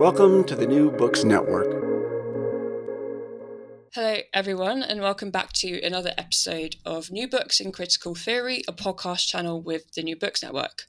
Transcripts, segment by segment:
Welcome to the New Books Network. Hello, everyone, and welcome back to another episode of New Books in Critical Theory, a podcast channel with the New Books Network.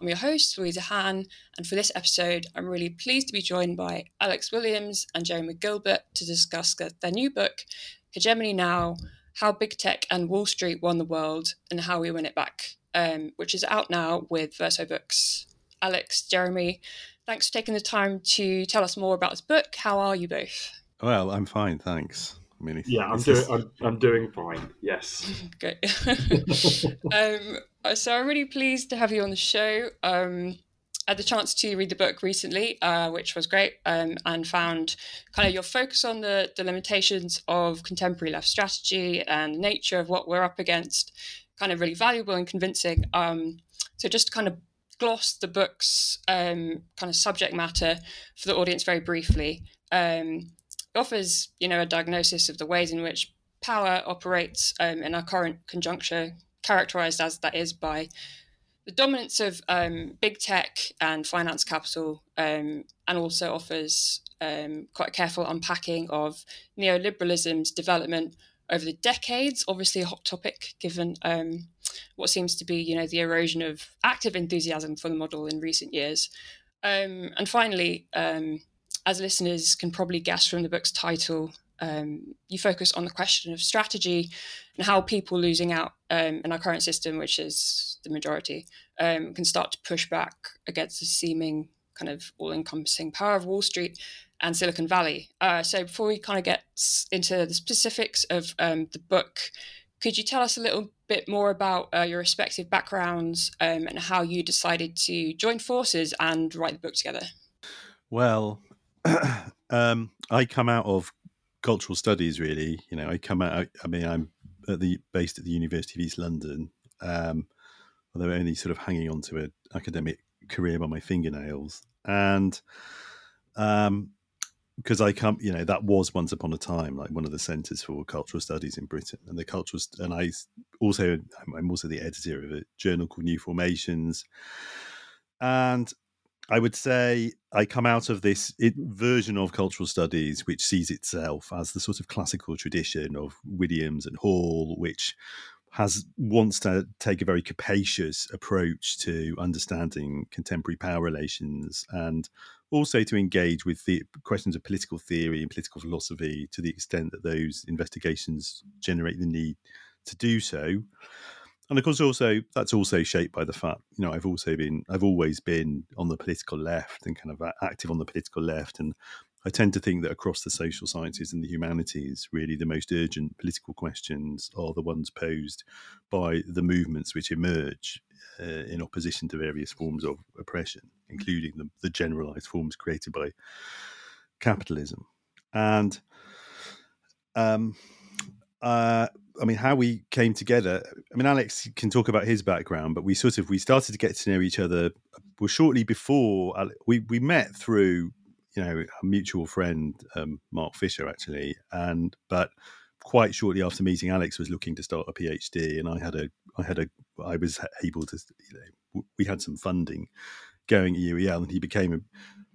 I'm your host, Louisa Hann, and for this episode, I'm really pleased to be joined by Alex Williams and Jeremy Gilbert to discuss their new book, Hegemony Now How Big Tech and Wall Street Won the World and How We Win It Back, um, which is out now with Verso Books. Alex, Jeremy, thanks for taking the time to tell us more about this book. How are you both? Well, I'm fine, thanks. I mean, yeah, I'm doing. I'm, I'm, doing fine. Yes. Great. um, so I'm really pleased to have you on the show. Um, I had the chance to read the book recently, uh, which was great, um, and found kind of your focus on the, the limitations of contemporary left strategy and the nature of what we're up against kind of really valuable and convincing. Um, so just to kind of gloss the book's um, kind of subject matter for the audience very briefly. Um, offers, you know, a diagnosis of the ways in which power operates um, in our current conjuncture, characterized as that is by the dominance of um, big tech and finance capital, um, and also offers um, quite a careful unpacking of neoliberalism's development over the decades. Obviously, a hot topic given what seems to be, you know, the erosion of active enthusiasm for the model in recent years. Um, and finally, as listeners can probably guess from the book's title, um, you focus on the question of strategy and how people losing out um, in our current system, which is the majority, um, can start to push back against the seeming kind of all encompassing power of Wall Street and Silicon Valley. Uh, so, before we kind of get into the specifics of um, the book, could you tell us a little bit more about uh, your respective backgrounds um, and how you decided to join forces and write the book together? Well, um, I come out of cultural studies, really. You know, I come out. I mean, I'm at the based at the University of East London, um, although only sort of hanging on to an academic career by my fingernails, and um, because I come, you know, that was once upon a time like one of the centres for cultural studies in Britain, and the cultural, and I also, I'm also the editor of a journal called New Formations, and I would say I come out of this it, version of cultural studies which sees itself as the sort of classical tradition of Williams and Hall, which has wants to take a very capacious approach to understanding contemporary power relations and also to engage with the questions of political theory and political philosophy to the extent that those investigations generate the need to do so. And of course also that's also shaped by the fact you know i've also been i've always been on the political left and kind of active on the political left. And i tend to think that across the social sciences and the humanities really the most urgent political questions are the ones posed by the movements which emerge uh, in opposition to various forms of oppression including the, the generalized forms created by capitalism and um uh I mean, how we came together. I mean, Alex can talk about his background, but we sort of we started to get to know each other. Well, shortly before we we met through you know a mutual friend, um, Mark Fisher, actually, and but quite shortly after meeting Alex was looking to start a PhD, and I had a I had a I was able to you know we had some funding going at UEL, and he became a,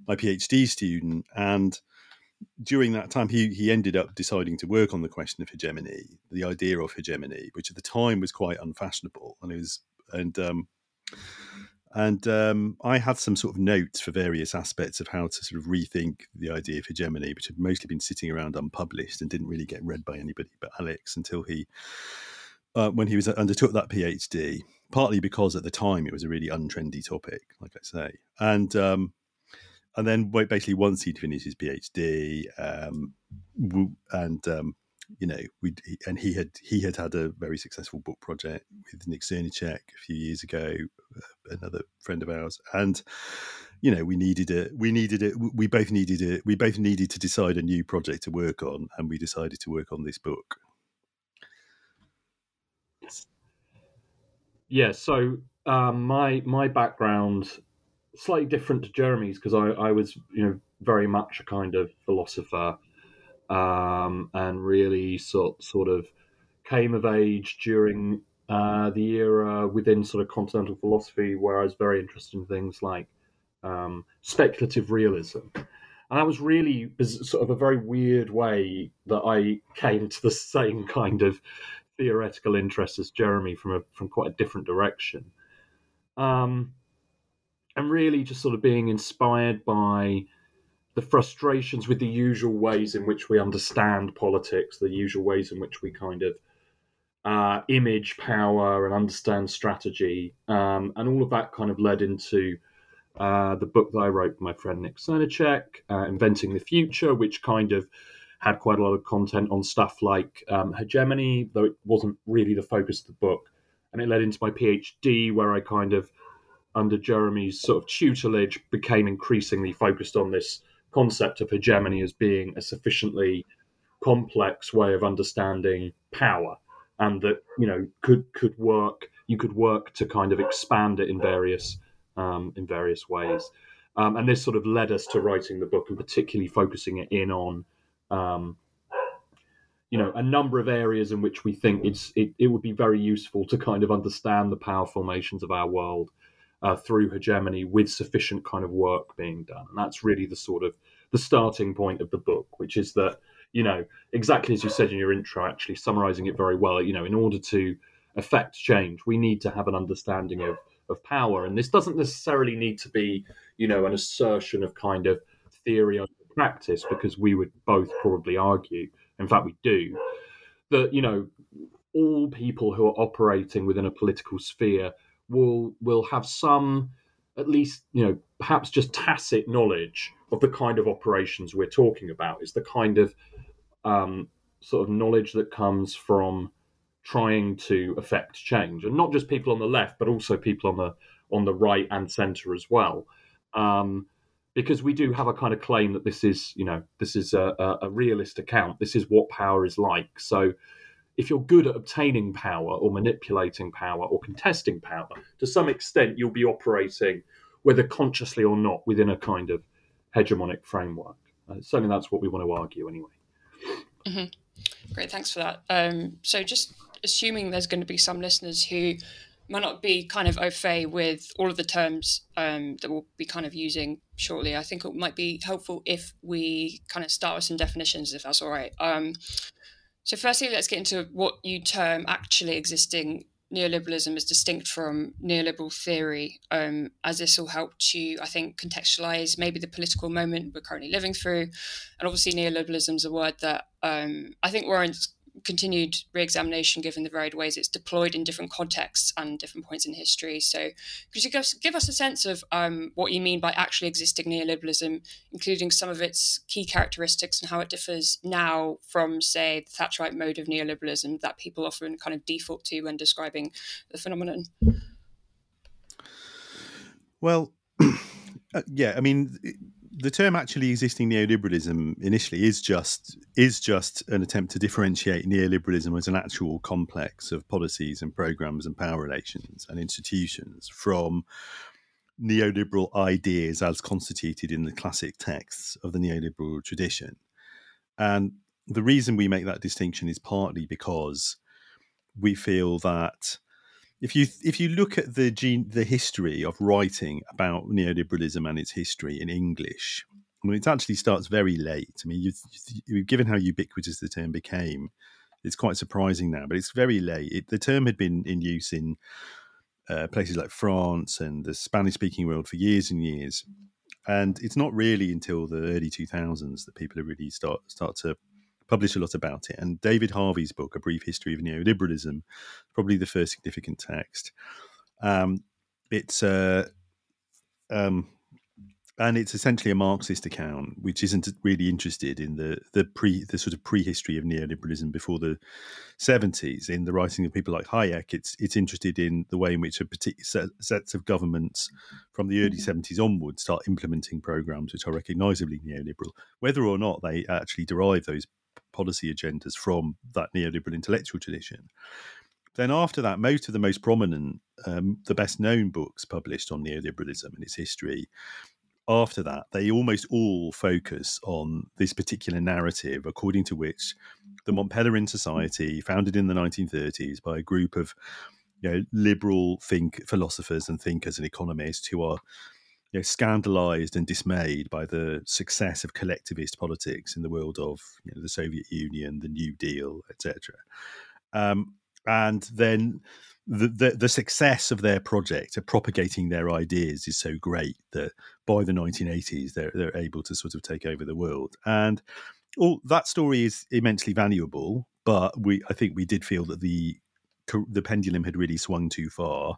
my PhD student and during that time, he he ended up deciding to work on the question of hegemony, the idea of hegemony, which at the time was quite unfashionable, and it was and um, and um, I had some sort of notes for various aspects of how to sort of rethink the idea of hegemony, which had mostly been sitting around unpublished and didn't really get read by anybody but Alex until he, uh, when he was undertook that PhD. Partly because at the time it was a really untrendy topic, like I say, and um, and then basically once he'd finished his PhD, um, and um, you know, we and he had he had had a very successful book project with Nick Srnicek a few years ago, uh, another friend of ours, and you know we needed it. we needed it we both needed it we both needed to decide a new project to work on and we decided to work on this book yeah so um, my my background slightly different to jeremy's because I, I was you know very much a kind of philosopher um, and really sort sort of came of age during uh, the era within sort of continental philosophy where I was very interested in things like um, speculative realism. And that was really sort of a very weird way that I came to the same kind of theoretical interest as Jeremy from a from quite a different direction. Um, and really just sort of being inspired by the frustrations with the usual ways in which we understand politics, the usual ways in which we kind of uh, image power and understand strategy. Um, and all of that kind of led into uh, the book that I wrote with my friend Nick Srnicek, uh, Inventing the Future, which kind of had quite a lot of content on stuff like um, hegemony, though it wasn't really the focus of the book. And it led into my PhD, where I kind of, under Jeremy's sort of tutelage, became increasingly focused on this concept of hegemony as being a sufficiently complex way of understanding power and that you know could could work you could work to kind of expand it in various um, in various ways. Um, and this sort of led us to writing the book and particularly focusing it in on, um, you know, a number of areas in which we think it's it, it would be very useful to kind of understand the power formations of our world uh, through hegemony with sufficient kind of work being done. And that's really the sort of the starting point of the book, which is that you know exactly as you said in your intro, actually summarizing it very well. You know, in order to affect change, we need to have an understanding of of power. And this doesn't necessarily need to be, you know, an assertion of kind of theory over practice, because we would both probably argue, in fact, we do, that, you know, all people who are operating within a political sphere will will have some at least you know perhaps just tacit knowledge of the kind of operations we're talking about is the kind of um, sort of knowledge that comes from trying to affect change, and not just people on the left, but also people on the on the right and centre as well. Um, because we do have a kind of claim that this is, you know, this is a, a, realist account. This is what power is like. So, if you're good at obtaining power or manipulating power or contesting power, to some extent, you'll be operating, whether consciously or not, within a kind of hegemonic framework. Uh, certainly, that's what we want to argue, anyway. Mm-hmm. Great, thanks for that. Um, so, just assuming there's going to be some listeners who might not be kind of au fait with all of the terms um, that we'll be kind of using shortly, I think it might be helpful if we kind of start with some definitions, if that's all right. Um, so, firstly, let's get into what you term actually existing neoliberalism as distinct from neoliberal theory, um, as this will help to, I think, contextualize maybe the political moment we're currently living through. And obviously, neoliberalism is a word that um, I think warrants continued re-examination given the varied ways it's deployed in different contexts and different points in history. So, could you give us, give us a sense of um, what you mean by actually existing neoliberalism, including some of its key characteristics and how it differs now from, say, the Thatcherite mode of neoliberalism that people often kind of default to when describing the phenomenon? Well, uh, yeah, I mean. The term actually existing neoliberalism initially is just is just an attempt to differentiate neoliberalism as an actual complex of policies and programs and power relations and institutions from neoliberal ideas as constituted in the classic texts of the neoliberal tradition. And the reason we make that distinction is partly because we feel that if you if you look at the gene, the history of writing about neoliberalism and its history in English, I mean, it actually starts very late. I mean, you, given how ubiquitous the term became, it's quite surprising now, but it's very late. It, the term had been in use in uh, places like France and the Spanish-speaking world for years and years, and it's not really until the early 2000s that people really start start to published a lot about it. And David Harvey's book, A Brief History of Neoliberalism, probably the first significant text. Um, it's uh, um, and it's essentially a Marxist account, which isn't really interested in the the pre the sort of prehistory of neoliberalism before the seventies. In the writing of people like Hayek, it's it's interested in the way in which a particular set, sets of governments from the early seventies onwards start implementing programs which are recognisably neoliberal, whether or not they actually derive those policy agendas from that neoliberal intellectual tradition. Then after that, most of the most prominent, um, the best known books published on neoliberalism and its history after that, they almost all focus on this particular narrative, according to which the Mont Pelerin Society, founded in the 1930s by a group of you know, liberal think philosophers and thinkers and economists who are you know, scandalized and dismayed by the success of collectivist politics in the world of you know, the Soviet Union, the New Deal, etc. Um, and then the, the, the success of their project of propagating their ideas is so great that by the 1980s they're they're able to sort of take over the world and all that story is immensely valuable but we I think we did feel that the the pendulum had really swung too far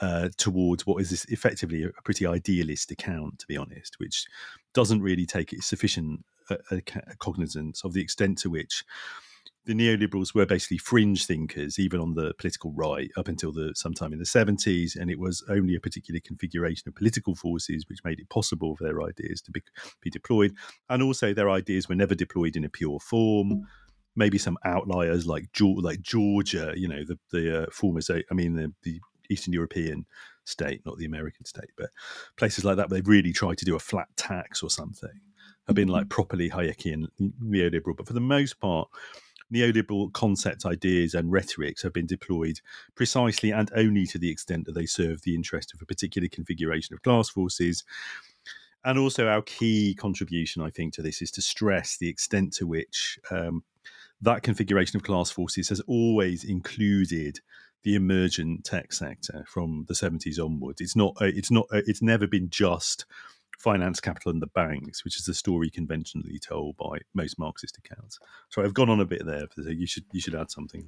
uh, towards what is this effectively a pretty idealist account, to be honest, which doesn't really take sufficient uh, cognizance of the extent to which the neoliberals were basically fringe thinkers, even on the political right, up until the sometime in the 70s. And it was only a particular configuration of political forces which made it possible for their ideas to be, be deployed. And also, their ideas were never deployed in a pure form. Maybe some outliers like like Georgia, you know, the the uh, former, I mean, the, the Eastern European state, not the American state, but places like that, where they've really tried to do a flat tax or something, have been like properly Hayekian neoliberal. But for the most part, neoliberal concepts, ideas and rhetorics have been deployed precisely and only to the extent that they serve the interest of a particular configuration of class forces. And also, our key contribution, I think, to this is to stress the extent to which um, that configuration of class forces has always included the emergent tech sector from the 70s onwards. It's not. It's not. It's never been just finance capital and the banks, which is the story conventionally told by most Marxist accounts. So I've gone on a bit there. So you should you should add something.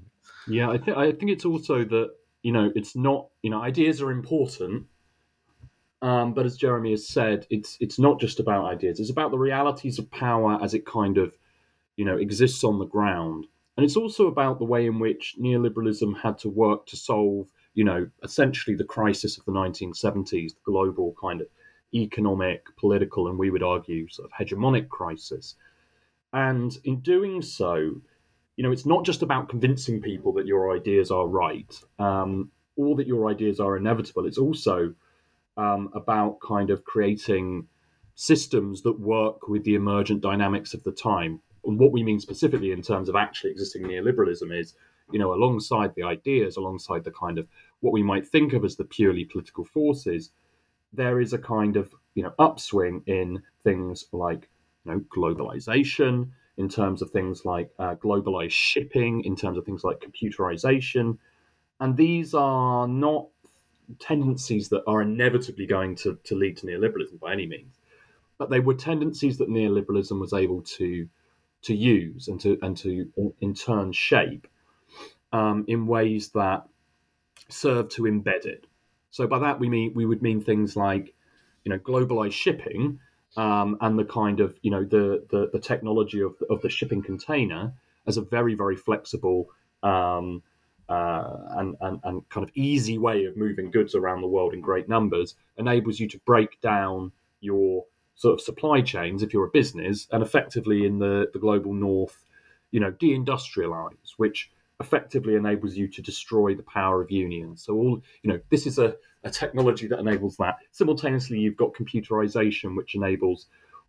Yeah, I think I think it's also that you know it's not you know ideas are important, um, but as Jeremy has said, it's it's not just about ideas. It's about the realities of power as it kind of you know exists on the ground, and it's also about the way in which neoliberalism had to work to solve you know essentially the crisis of the 1970s, the global kind of economic, political, and we would argue sort of hegemonic crisis. And in doing so, you know, it's not just about convincing people that your ideas are right um, or that your ideas are inevitable. It's also um, about kind of creating systems that work with the emergent dynamics of the time. And what we mean specifically in terms of actually existing neoliberalism is, you know, alongside the ideas, alongside the kind of what we might think of as the purely political forces, there is a kind of you know upswing in things like you know globalization, in terms of things like uh, globalized shipping, in terms of things like computerization, and these are not tendencies that are inevitably going to, to lead to neoliberalism by any means, but they were tendencies that neoliberalism was able to to use and to and to in, turn shape um, in ways that serve to embed it. So by that we mean we would mean things like, you know, globalized shipping um, and the kind of you know the the, the technology of the, of the shipping container as a very very flexible um, uh, and, and and kind of easy way of moving goods around the world in great numbers enables you to break down your sort of supply chains if you're a business and effectively in the the global north, you know, deindustrialize, which effectively enables you to destroy the power of unions. So all you know, this is a, a technology that enables that. Simultaneously, you've got computerization, which enables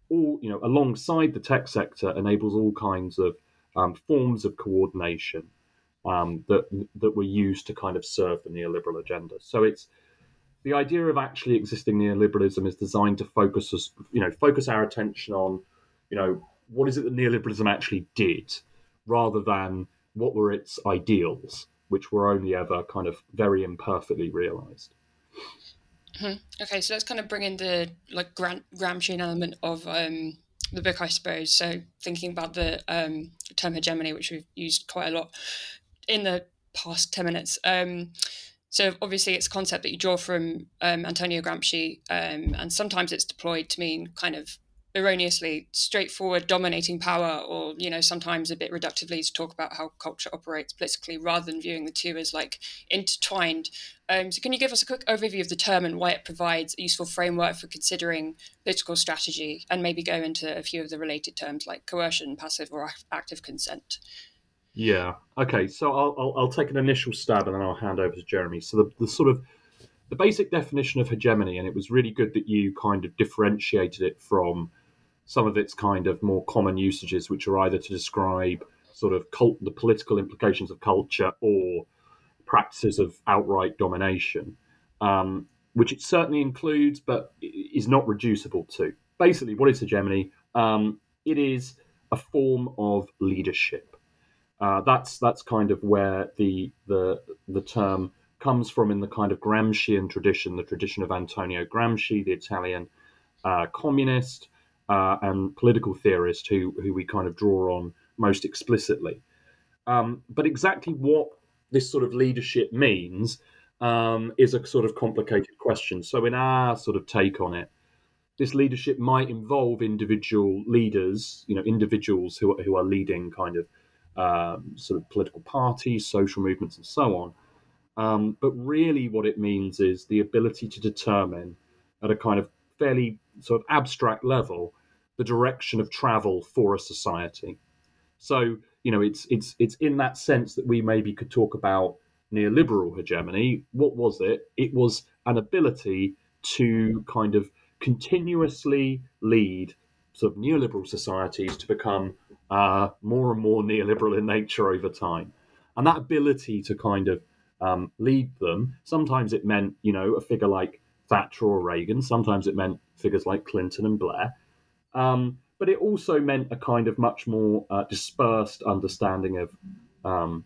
all you know, alongside the tech sector, enables all kinds of um, forms of coordination um, that that were used to kind of serve the neoliberal agenda. So it's the idea of actually existing neoliberalism is designed to focus us, you know, focus our attention on, you know, what is it that neoliberalism actually did, rather than what were its ideals, which were only ever kind of very imperfectly realized. Mm-hmm. Okay, so let's kind of bring in the like Gram- Gramscian element of um, the book, I suppose. So thinking about the um, term hegemony, which we've used quite a lot in the past ten minutes. Um, So obviously, it's a concept that you draw from um, Antonio Gramsci, um, and sometimes it's deployed to mean kind of erroneously straightforward dominating power or you know sometimes a bit reductively to talk about how culture operates politically rather than viewing the two as like intertwined. Um, so can you give us a quick overview of the term and why it provides a useful framework for considering political strategy and maybe go into a few of the related terms like coercion passive or active consent yeah okay so i'll, I'll, I'll take an initial stab and then i'll hand over to jeremy so the, the sort of the basic definition of hegemony and it was really good that you kind of differentiated it from some of its kind of more common usages, which are either to describe sort of cult, the political implications of culture or practices of outright domination, um, which it certainly includes, but is not reducible to. Basically, what is hegemony? Um, it is a form of leadership. Uh, that's that's kind of where the the the term comes from in the kind of Gramscian tradition, the tradition of Antonio Gramsci, the Italian uh, communist, uh, and political theorist who who we kind of draw on most explicitly. Um, but exactly what this sort of leadership means um, is a sort of complicated question. So, in our sort of take on it, this leadership might involve individual leaders, you know, individuals who who are leading kind of um, sort of political parties, social movements, and so on. Um, but really, what it means is the ability to determine at a kind of fairly sort of abstract level the direction of travel for a society. So you know, it's it's it's in that sense that we maybe could talk about neoliberal hegemony. What was it? It was an ability to kind of continuously lead sort of neoliberal societies to become uh, more and more neoliberal in nature over time, and that ability to kind of um, lead them. Sometimes it meant you know a figure like Thatcher or Reagan. Sometimes it meant figures like Clinton and Blair. Um, but it also meant a kind of much more uh, dispersed understanding of um,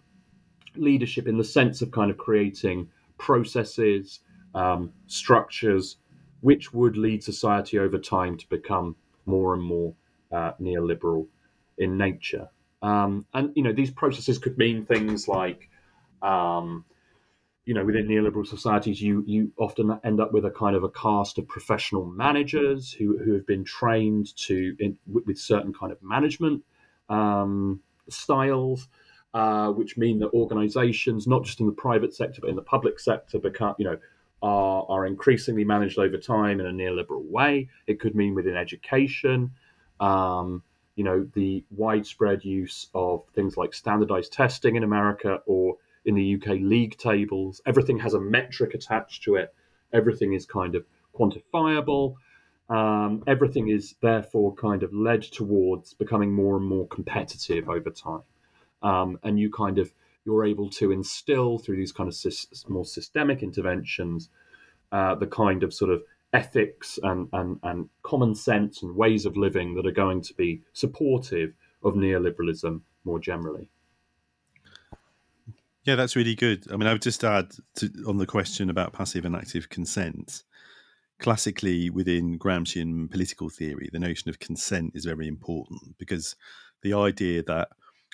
leadership in the sense of kind of creating processes, um, structures, which would lead society over time to become more and more uh, neoliberal in nature. Um, and you know these processes could mean things like um, you know, within neoliberal societies, you you often end up with a kind of a cast of professional managers who, who have been trained to in, with certain kind of management um, styles, uh, which mean that organisations, not just in the private sector but in the public sector, become you know are are increasingly managed over time in a neoliberal way. It could mean within education. Um, you know, the widespread use of things like standardized testing in America or in the UK league tables. Everything has a metric attached to it. Everything is kind of quantifiable. Um, everything is therefore kind of led towards becoming more and more competitive over time. Um, and you kind of you're able to instill through these kind of sy- more systemic interventions uh, the kind of sort of ethics and, and, and common sense and ways of living that are going to be supportive of neoliberalism more generally. Yeah, that's really good. I mean, I would just add to, on the question about passive and active consent. Classically, within Gramscian political theory, the notion of consent is very important because the idea that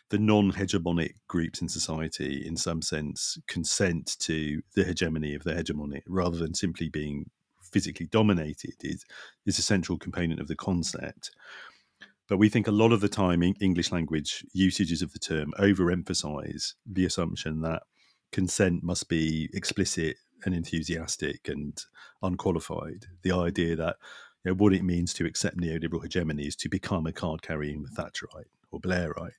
the non hegemonic groups in society, in some sense, consent to the hegemony of the hegemonic rather than simply being physically dominated is, is a central component of the concept. But we think a lot of the time English language usages of the term overemphasize the assumption that consent must be explicit and enthusiastic and unqualified. The idea that you know, what it means to accept neoliberal hegemony is to become a card carrying Thatcherite or Blairite.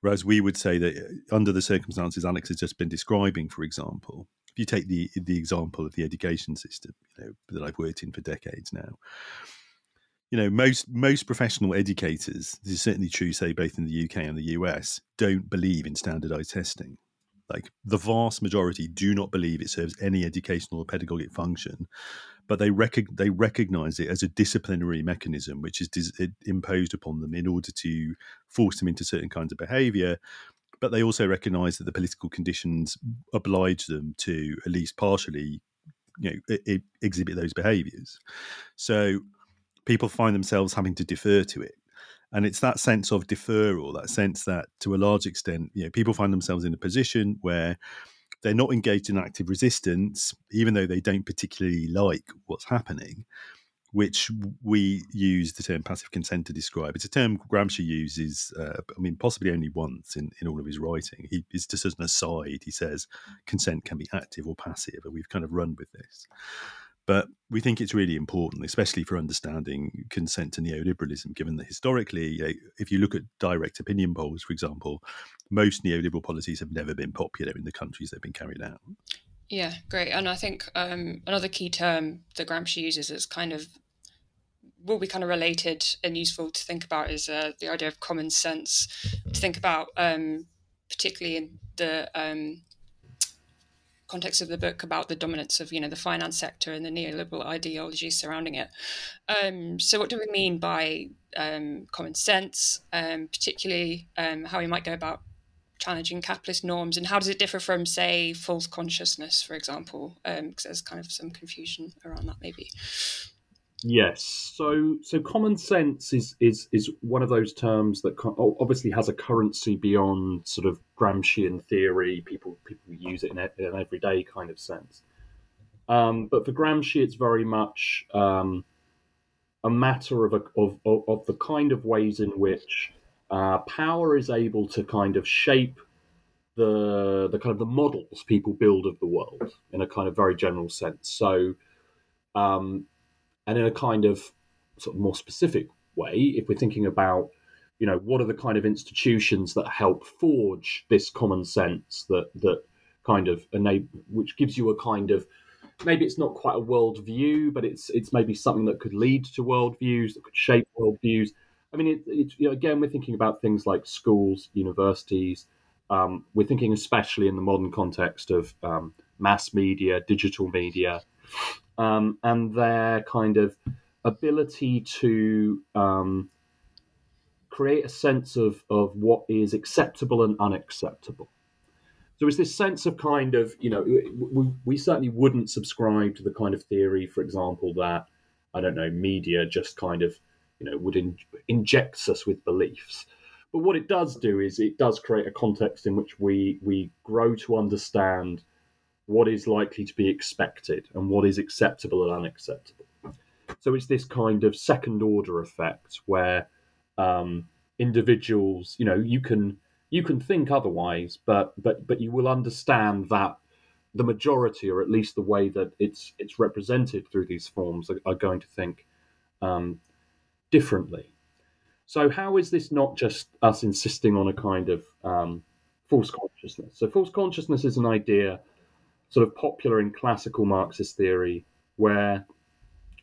Whereas we would say that uh, under the circumstances Alex has just been describing, for example, if you take the the example of the education system, you know, that I've worked in for decades now, you know most most professional educators this is certainly true say both in the uk and the us don't believe in standardized testing. Like the vast majority do not believe it serves any educational or pedagogic function but they rec- they recognize it as a disciplinary mechanism which is dis- imposed upon them in order to force them into certain kinds of behavior. But they also recognize that the political conditions oblige them to at least partially you know exhibit those behaviors. So people find themselves having to defer to it. And it's that sense of deferral that sense that to a large extent you know people find themselves in a position where they're not engaged in active resistance, even though they don't particularly like what's happening, which we use the term passive consent to describe. It's a term Gramsci uses, uh, I mean, possibly only once in, in all of his writing. He, it's just as an aside, he says consent can be active or passive, and we've kind of run with this. But we think it's really important, especially for understanding consent to neoliberalism, given that historically, if you look at direct opinion polls, for example, most neoliberal policies have never been popular in the countries they've been carried out. Yeah, great. And I think um, another key term that Gramsci uses is kind of will be kind of related and useful to think about is uh, the idea of common sense. To think about, um, particularly in the um, context of the book, about the dominance of you know the finance sector and the neoliberal ideology surrounding it. Um, so, what do we mean by um, common sense, um, particularly how we might go about challenging capitalist norms and how does it differ from say false consciousness for example? Because um, there's kind of some confusion around that maybe yes so so common sense is is is one of those terms that obviously has a currency beyond sort of gramscian theory people people use it in, an everyday kind of sense um, but for gramsci it's very much um, a matter of, a, of, of, of the kind of ways in which uh, power is able to kind of shape the the kind of the models people build of the world in a kind of very general sense. So, um, and in a kind of sort of more specific way, if we're thinking about, you know, what are the kind of institutions that help forge this common sense that that kind of enable, which gives you a kind of maybe it's not quite a world view, but it's it's maybe something that could lead to world views that could shape world views I mean, it, it, you know, again, we're thinking about things like schools, universities. Um, we're thinking especially in the modern context of um, mass media, digital media, um, and their kind of ability to um, create a sense of, of what is acceptable and unacceptable. So it's this sense of kind of, you know, we, we certainly wouldn't subscribe to the kind of theory, for example, that, I don't know, media just kind of you know would in, injects us with beliefs. But what it does do is it does create a context in which we we grow to understand what is likely to be expected and what is acceptable and unacceptable. So it's this kind of second order effect where um, individuals, you know, you can you can think otherwise, but but but you will understand that the majority, or at least the way that it's it's represented through these forms, are, are going to think um, differently. So, how is this not just us insisting on a kind of um, false consciousness? So, false consciousness is an idea sort of popular in classical Marxist theory where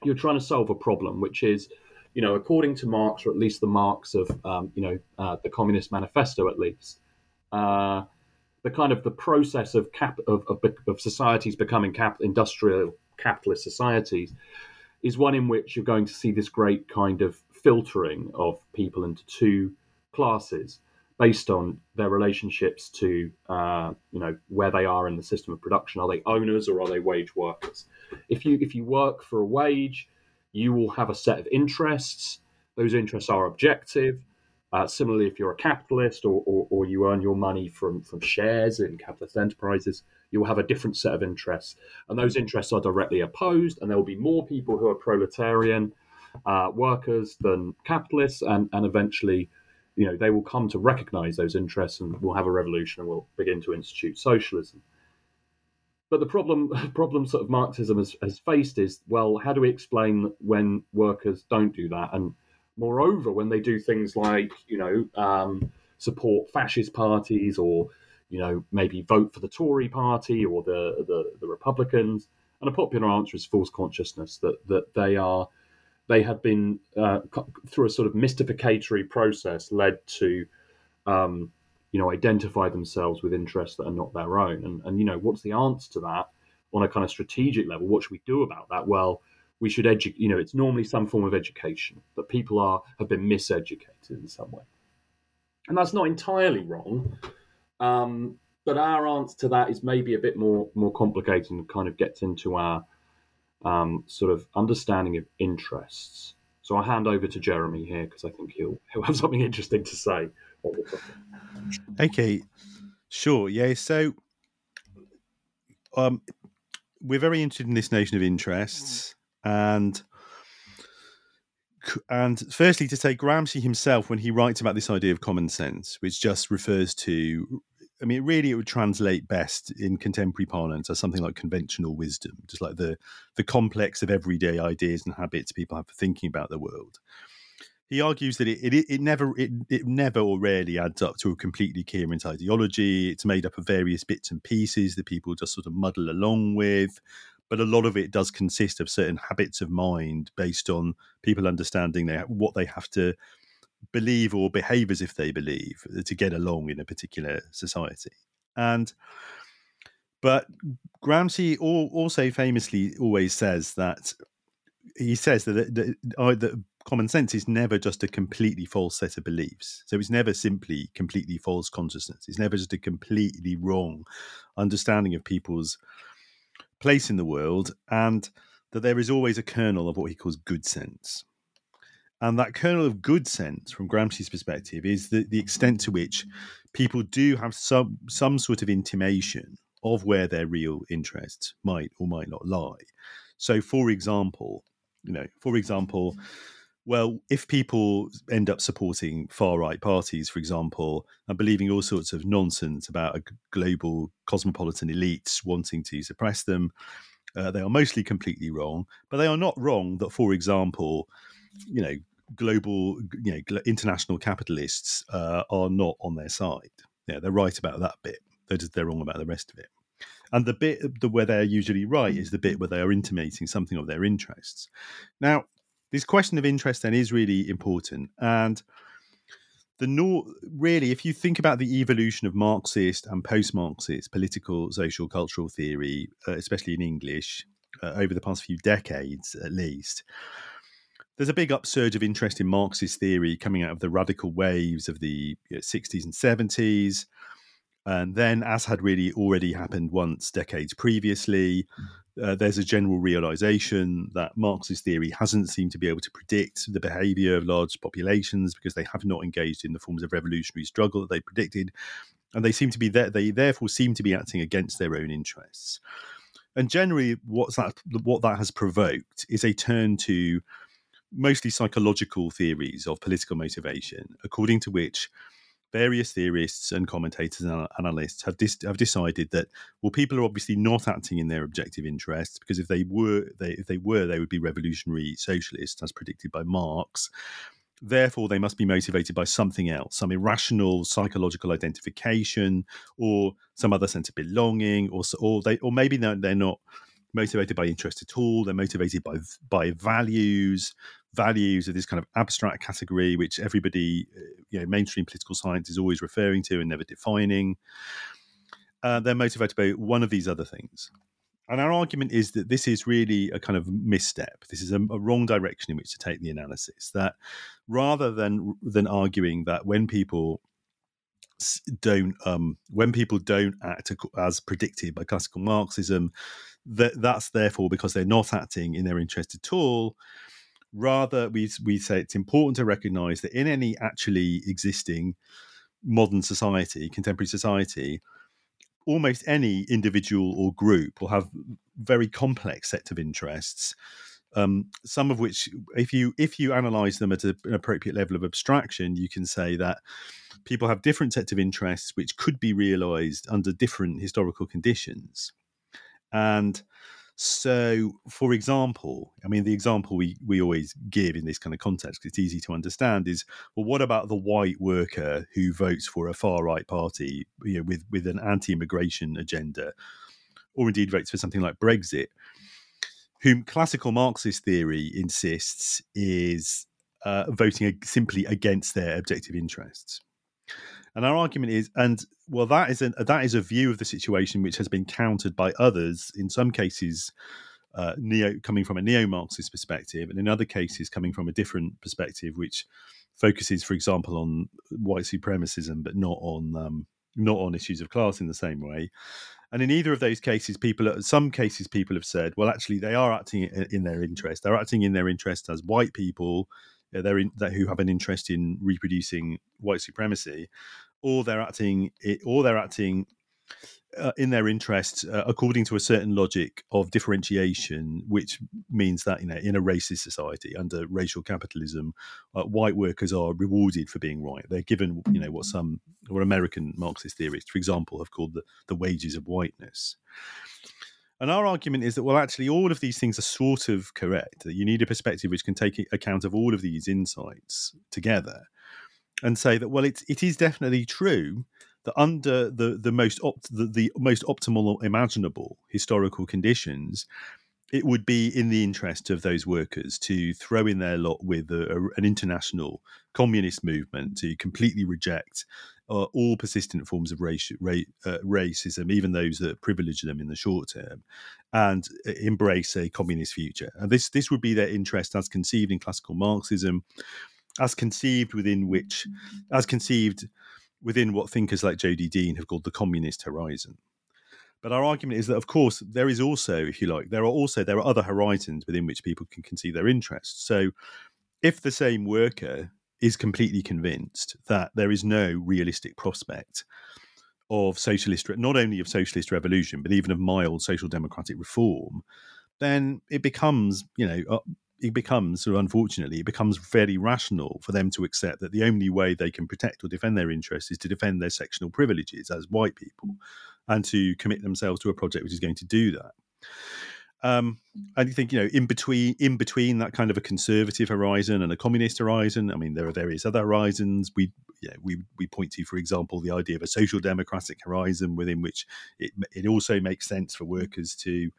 you're trying to solve a problem, which is, you know, according to Marx, or at least the Marx of, um, you know, uh, the Communist Manifesto, at least, uh, the kind of the process of cap of, of, of societies becoming cap- industrial capitalist societies is one in which you're going to see this great kind of filtering of people into two classes based on their relationships to uh, you know where they are in the system of production. Are they owners or are they wage workers? If you if you work for a wage you will have a set of interests. Those interests are objective. Uh, similarly if you're a capitalist or, or, or, you earn your money from, from shares in capitalist enterprises you will have a different set of interests. And those interests are directly opposed, and there will be more people who are proletarian uh, workers than capitalists, and, and eventually, you know, they will come to recognize those interests and we'll have a revolution and we'll begin to institute socialism. But the problem, problem sort of Marxism has, has faced is, well, how do we explain when workers don't do that? And moreover, when they do things like, you know, um, support fascist parties or you know, maybe vote for the Tory party or the, the, the Republicans. And a popular answer is false consciousness that, that they are they have been uh, through a sort of mystificatory process led to um, you know identify themselves with interests that are not their own. And, and you know what's the answer to that on a kind of strategic level? What should we do about that? Well we should educate you know it's normally some form of education that people are have been miseducated in some way. And that's not entirely wrong um, but our answer to that is maybe a bit more more complicated and kind of gets into our um, sort of understanding of interests. So I'll hand over to Jeremy here because I think he'll he'll have something interesting to say. Okay, sure. Yeah. So um, we're very interested in this notion of interests, and and firstly, to say Gramsci himself, when he writes about this idea of common sense, which just refers to I mean, really, it would translate best in contemporary parlance as something like conventional wisdom, just like the the complex of everyday ideas and habits people have for thinking about the world. He argues that it, it, it never it, it never or rarely adds up to a completely coherent ideology. It's made up of various bits and pieces that people just sort of muddle along with, but a lot of it does consist of certain habits of mind based on people understanding they, what they have to believe or behave as if they believe uh, to get along in a particular society. And but Gramsci also famously always says that he says that, that, that common sense is never just a completely false set of beliefs. So it's never simply completely false consciousness. It's never just a completely wrong understanding of people's place in the world, and that there is always a kernel of what he calls good sense. And that kernel of good sense, from Gramsci's perspective, is the, the extent to which people do have some some sort of intimation of where their real interests might or might not lie. So, for example, you know, for example, well, if people end up supporting far right parties, for example, and believing all sorts of nonsense about a global cosmopolitan elites wanting to suppress them, uh, they are mostly completely wrong. But they are not wrong that, for example, you know, global, you know, international capitalists uh, are not on their side. Yeah, they're right about that bit. They're just, they're wrong about the rest of it. And the bit the, where they're usually right is the bit where they are intimating something of their interests. Now, this question of interest then is really important. And the nor- really, if you think about the evolution of Marxist and post-Marxist political, social, cultural theory, uh, especially in English, uh, over the past few decades at least, there's a big upsurge of interest in Marxist theory coming out of the radical waves of the you know, 60s and 70s. And then, as had really already happened once decades previously, uh, there's a general realization that Marxist theory hasn't seemed to be able to predict the behavior of large populations because they have not engaged in the forms of revolutionary struggle that they predicted. And they seem to be there, they therefore seem to be acting against their own interests. And generally, what's that, what that has provoked is a turn to mostly psychological theories of political motivation, according to which various theorists and commentators and analysts have dis- have decided that well, people are obviously not acting in their objective interests because if they were, they, if they were, they would be revolutionary socialists, as predicted by Marx. Therefore, they must be motivated by something else, some irrational psychological identification, or some other sense of belonging, or or they, or maybe they're, they're not motivated by interest at all. They're motivated by by values. Values of this kind of abstract category which everybody, uh, you know, mainstream political science is always referring to and never defining. Uh, they're motivated by one of these other things. And our argument is that this is really a kind of misstep. This is a, a, wrong direction in which to take the analysis. That rather than than arguing that when people don't um, when people don't act as predicted by classical Marxism, that that's therefore because they're not acting in their interest at all. Rather, we we say it's important to recognise that in any actually existing modern society, contemporary society, almost any individual or group will have very complex set of interests. Um, some of which, if you if you analyze them at a, an appropriate level of abstraction, you can say that people have different sets of interests which could be realized under different historical conditions. And so, for example, I mean, the example we, we always give in this kind of context, because it's easy to understand, is well, what about the white worker who votes for a far right party you know, with, with an anti immigration agenda, or indeed votes for something like Brexit, whom classical Marxist theory insists is uh, voting simply against their objective interests? And our argument is, and well, that is a that is a view of the situation which has been countered by others. In some cases, uh, neo coming from a neo-Marxist perspective, and in other cases coming from a different perspective, which focuses, for example, on white supremacism, but not on um, not on issues of class in the same way. And in either of those cases, people, some cases, people have said, well, actually, they are acting in their interest. They're acting in their interest as white people they're in, who have an interest in reproducing white supremacy, or they're acting, or they're acting uh, in their interests uh, according to a certain logic of differentiation, which means that you know in a racist society under racial capitalism, uh, white workers are rewarded for being right. They're given you know what some or American Marxist theorists, for example, have called the, the wages of whiteness. And our argument is that, well, actually, all of these things are sort of correct. That you need a perspective which can take account of all of these insights together and say that, well, it, it is definitely true that under the the most opt, the, the most optimal imaginable historical conditions, it would be in the interest of those workers to throw in their lot with a, a, an international communist movement to completely reject uh, all persistent forms of race, ra- uh, racism, even those that privilege them in the short term, and uh, embrace a communist future. And this this would be their interest as conceived in classical Marxism, as conceived within which, as conceived within what thinkers like Jodi Dean have called the communist horizon. But our argument is that, of course, there is also, if you like, there are also there are other horizons within which people can conceive their interests. So, if the same worker is completely convinced that there is no realistic prospect of socialist, not only of socialist revolution, but even of mild social democratic reform, then it becomes, you know, uh, it becomes sort of unfortunately it becomes fairly rational for them to accept that the only way they can protect or defend their interests is to defend their sectional privileges as white people and to commit themselves to a project which is going to do that. Um, and you think you know in between in between that kind of a conservative horizon and a communist horizon i mean there are various other horizons. We know, we we point to for example the idea of a social democratic horizon within which it it also makes sense for workers to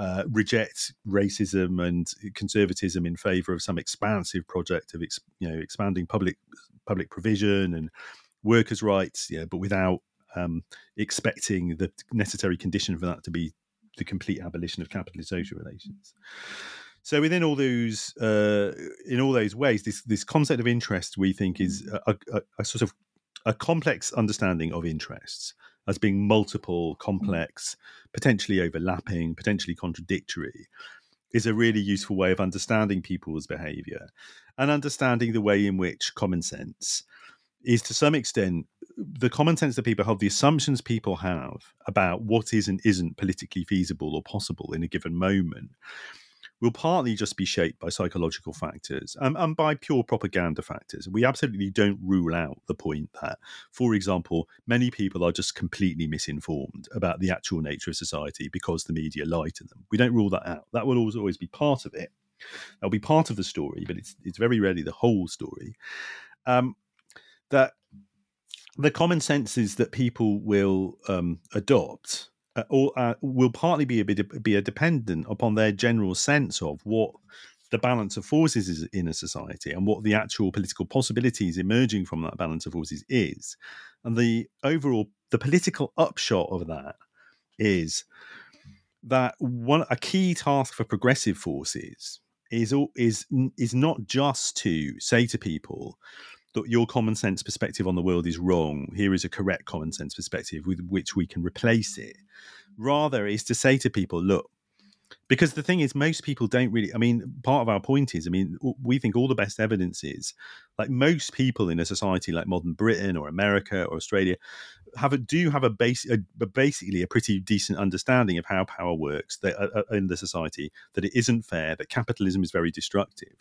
uh, reject racism and conservatism in favor of some expansive project of ex, you know expanding public public provision and workers' rights, yeah, but without um, expecting the necessary condition for that to be the complete abolition of capitalist social relations. So within all those, uh, in all those ways, this this concept of interest we think is a, a, a sort of a complex understanding of interests as being multiple, mm. complex, potentially overlapping, potentially contradictory, is a really useful way of understanding people's behavior and understanding the way in which common sense is to some extent the common sense that people have, the assumptions people have about what is and isn't politically feasible or possible in a given moment will partly just be shaped by psychological factors um, and by pure propaganda factors. We absolutely don't rule out the point that, for example, many people are just completely misinformed about the actual nature of society because the media lie to them. We don't rule that out. That will always, always be part of it. That'll be part of the story, but it's it's very rarely the whole story. Um, that the common senses that people will um, adopt uh, or uh, will partly be a bit be a dependent upon their general sense of what the balance of forces is in a society and what the actual political possibilities emerging from that balance of forces is. And the overall the political upshot of that is that one a key task for progressive forces is is is not just to say to people that your common sense perspective on the world is wrong. Here is a correct common sense perspective with which we can replace it. Rather, is to say to people, look, because the thing is most people don't really i mean part of our point is i mean we think all the best evidence is like most people in a society like modern britain or america or australia have a, do have a base a, a basically a pretty decent understanding of how power works that, uh, uh, in the society that it isn't fair that capitalism is very destructive.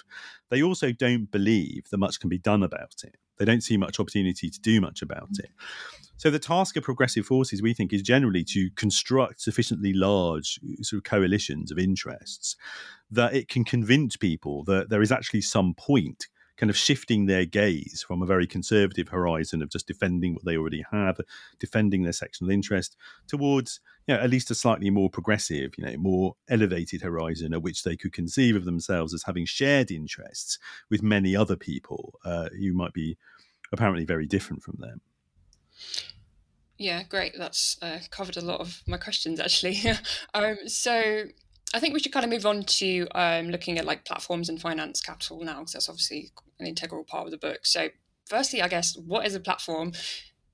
They also don't believe that much can be done about it. They don't see much opportunity to do much about it. So the task of progressive forces we think is generally to construct sufficiently large uh, sort of coalitions of interests that it can convince people that there is actually some point kind of shifting their gaze from a very conservative horizon of just defending what they already have, defending their sectional interest, towards you know, at least a slightly more progressive, you know, more elevated horizon at which they could conceive of themselves as having shared interests with many other people uh, who might be apparently very different from them. Yeah, great. That's uh, covered a lot of my questions actually. um, so I think we should kind of move on to um, looking at like platforms and finance capital now, because that's obviously an integral part of the book. So, firstly, I guess, what is a platform?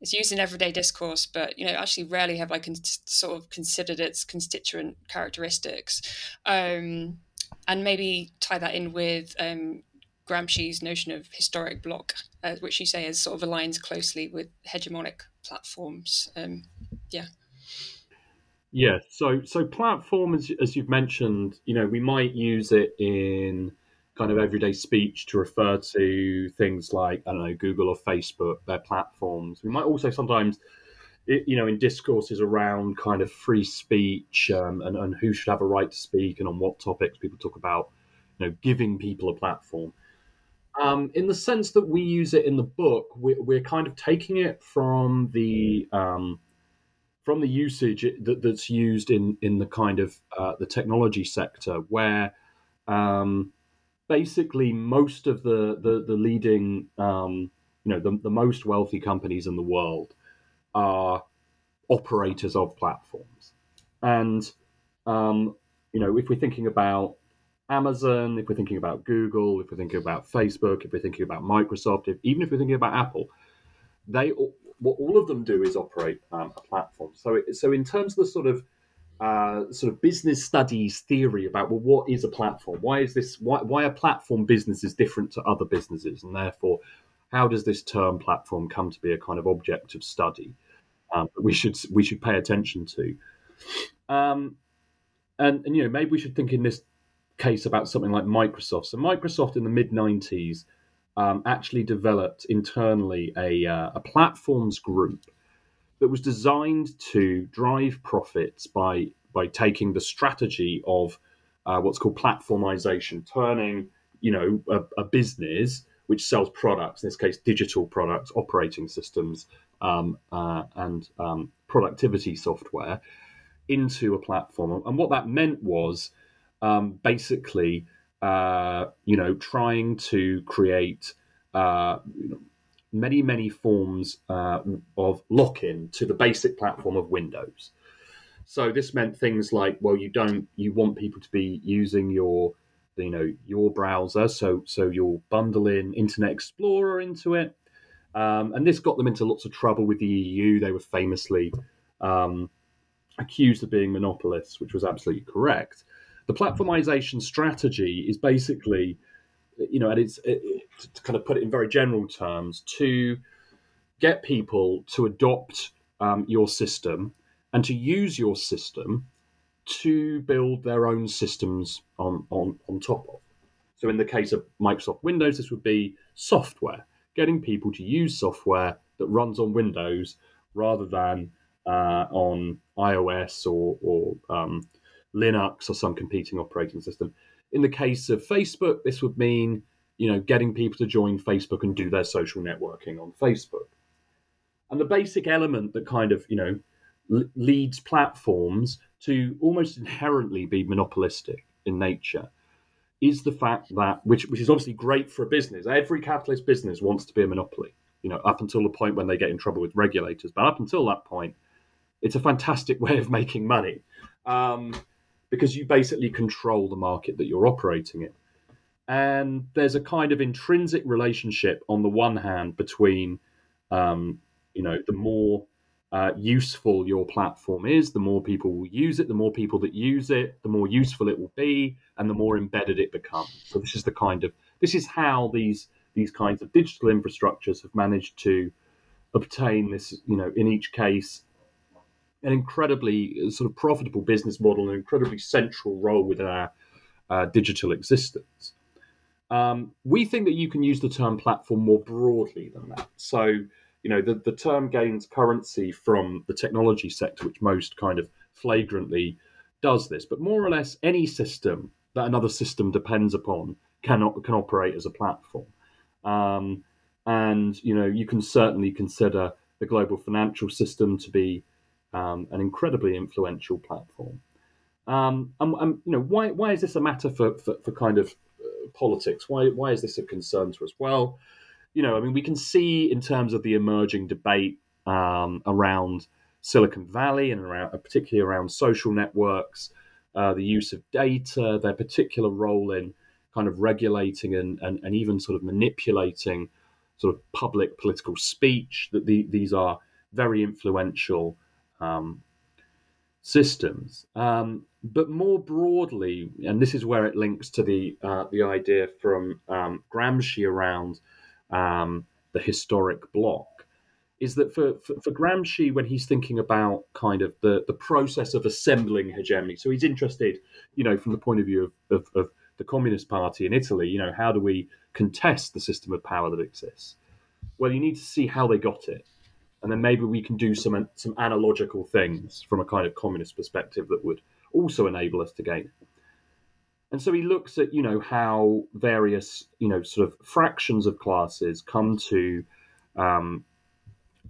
It's used in everyday discourse, but you know, actually, rarely have I con- sort of considered its constituent characteristics, um, and maybe tie that in with um, Gramsci's notion of historic bloc, uh, which you say is sort of aligns closely with hegemonic platforms. Um, yeah. Yeah, so so platform as, as you've mentioned, you know, we might use it in kind of everyday speech to refer to things like I don't know Google or Facebook, their platforms. We might also sometimes, you know, in discourses around kind of free speech um, and, and who should have a right to speak and on what topics people talk about, you know, giving people a platform. Um, in the sense that we use it in the book, we're, we're kind of taking it from the um, from the usage that, that's used in in the kind of uh, the technology sector, where um, basically most of the the, the leading um, you know the, the most wealthy companies in the world are operators of platforms. And um, you know if we're thinking about amazon if we're thinking about google if we're thinking about facebook if we're thinking about microsoft if, even if we're thinking about apple they what all of them do is operate um, a platform so it, so in terms of the sort of uh, sort of business studies theory about well, what is a platform? Why is this? Why, why are platform businesses different to other businesses, and therefore, how does this term platform come to be a kind of object of study um, that we should we should pay attention to? Um, and, and you know maybe we should think in this case about something like Microsoft. So Microsoft in the mid '90s um, actually developed internally a uh, a platforms group that was designed to drive profits by by taking the strategy of uh, what's called platformization, turning you know a, a, business which sells products, in this case digital products, operating systems, um, uh, and um, productivity software, into a platform. And what that meant was um, basically uh, you know trying to create uh, many, many forms uh, of lock in to the basic platform of Windows. So this meant things like, well, you don't, you want people to be using your, you know, your browser. So, so you'll bundle in Internet Explorer into it. Um, and this got them into lots of trouble with the EU. They were famously um, accused of being monopolists, which was absolutely correct. The platformization strategy is basically you know, and it's it, to kind of put it in very general terms, to get people to adopt um, your system and to use your system to build their own systems on, on, on top of. So, in the case of Microsoft Windows, this would be software, getting people to use software that runs on Windows rather than uh, on iOS or, or um, Linux or some competing operating system. In the case of Facebook, this would mean you know getting people to join Facebook and do their social networking on Facebook. And the basic element that kind of you know leads platforms to almost inherently be monopolistic in nature is the fact that which which is obviously great for a business. Every capitalist business wants to be a monopoly, you know, up until the point when they get in trouble with regulators. But up until that point, it's a fantastic way of making money. Um, because you basically control the market that you're operating in. And there's a kind of intrinsic relationship on the one hand between, um, you know, the more uh, useful your platform is, the more people will use it, the more people that use it, the more useful it will be, and the more embedded it becomes. So this is the kind of this is how these these kinds of digital infrastructures have managed to obtain this, you know, in each case, an incredibly uh, sort of profitable business model, an incredibly central role within our uh, digital existence. Um, we think that you can use the term platform more broadly than that. So, you know, the, the term gains currency from the technology sector, which most kind of flagrantly does this. But more or less, any system that another system depends upon cannot can operate as a platform. Um, and you know, you can certainly consider the global financial system to be um, an incredibly influential platform. Um, and, and, you know, why why is this a matter for for, for kind of uh, politics? Why why is this a concern to us? Well, you know, I mean, we can see in terms of the emerging debate um, around Silicon Valley and around, uh, particularly around social networks, uh, the use of data, their particular role in kind of regulating and, and, and even sort of manipulating sort of public political speech. That the, these are very influential um, systems. Um, but more broadly, and this is where it links to the uh, the idea from um, Gramsci around um, the historic bloc, is that for, for, for Gramsci, when he's thinking about kind of the, the process of assembling hegemony, so he's interested, you know, from the point of view of, of, of the Communist Party in Italy, you know, how do we contest the system of power that exists? Well, you need to see how they got it. And then maybe we can do some some analogical things from a kind of communist perspective that would also enable us to gain. And so he looks at, you know, how various, you know, sort of fractions of classes come to um,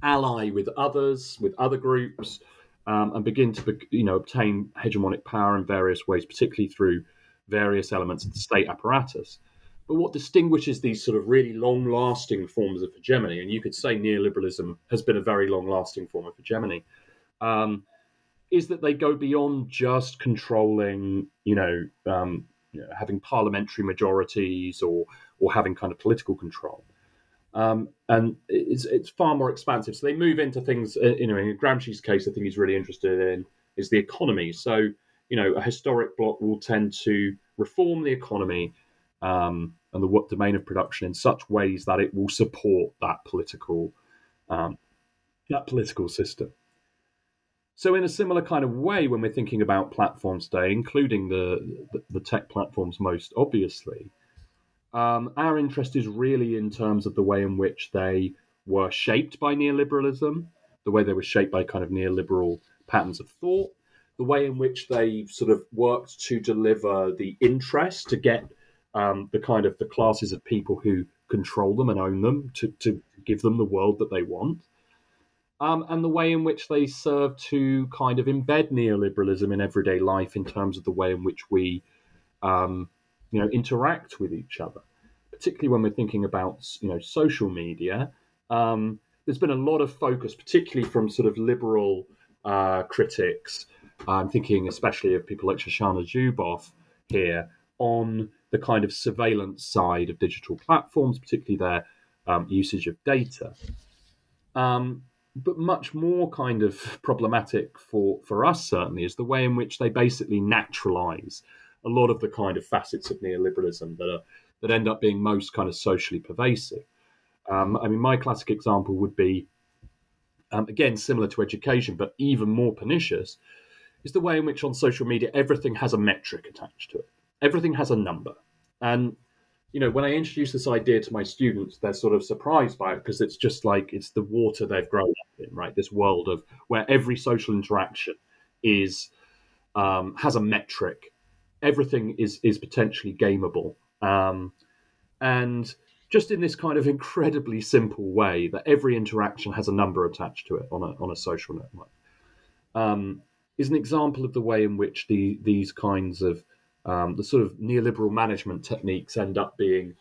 ally with others, with other groups, um, and begin to, you know, obtain hegemonic power in various ways, particularly through various elements of the state apparatus. But what distinguishes these sort of really long lasting forms of hegemony, and you could say neoliberalism has been a very long lasting form of hegemony, um, is that they go beyond just controlling, you know, um, you know, having parliamentary majorities or or having kind of political control. Um, and it's, it's far more expansive. So they move into things, uh, you know, in Gramsci's case, I think he's really interested in is the economy. So, you know, a historic bloc will tend to reform the economy um, and the domain of production in such ways that it will support that political um, that political system. So, in a similar kind of way, when we're thinking about platforms today, including the, the, tech platforms most obviously, um, our interest is really in terms of the way in which they were shaped by neoliberalism, the way they were shaped by kind of neoliberal patterns of thought, the way in which they sort of worked to deliver the interest to get um, the kind of the classes of people who control them and own them to, to give them the world that they want um, and the way in which they serve to kind of embed neoliberalism in everyday life in terms of the way in which we, um, you know, interact with each other, particularly when we're thinking about you know social media. Um, there's been a lot of focus, particularly from sort of liberal uh, critics. I'm thinking especially of people like Shoshana Zuboff here on the kind of surveillance side of digital platforms, particularly their um, usage of data. Um, but much more kind of problematic for for us certainly is the way in which they basically naturalize a lot of the kind of facets of neoliberalism that are that end up being most kind of socially pervasive. Um, I mean, my classic example would be um, again similar to education, but even more pernicious, is the way in which on social media everything has a metric attached to it. Everything has a number, and you know, when I introduce this idea to my students, they're sort of surprised by it because it's just like it's the water they've grown up in, right? This world of where every social interaction is um, has a metric. Everything is is potentially gameable, um, and just in this kind of incredibly simple way that every interaction has a number attached to it on a on a social network, um, is an example of the way in which the these kinds of um, the sort of neoliberal management techniques end up being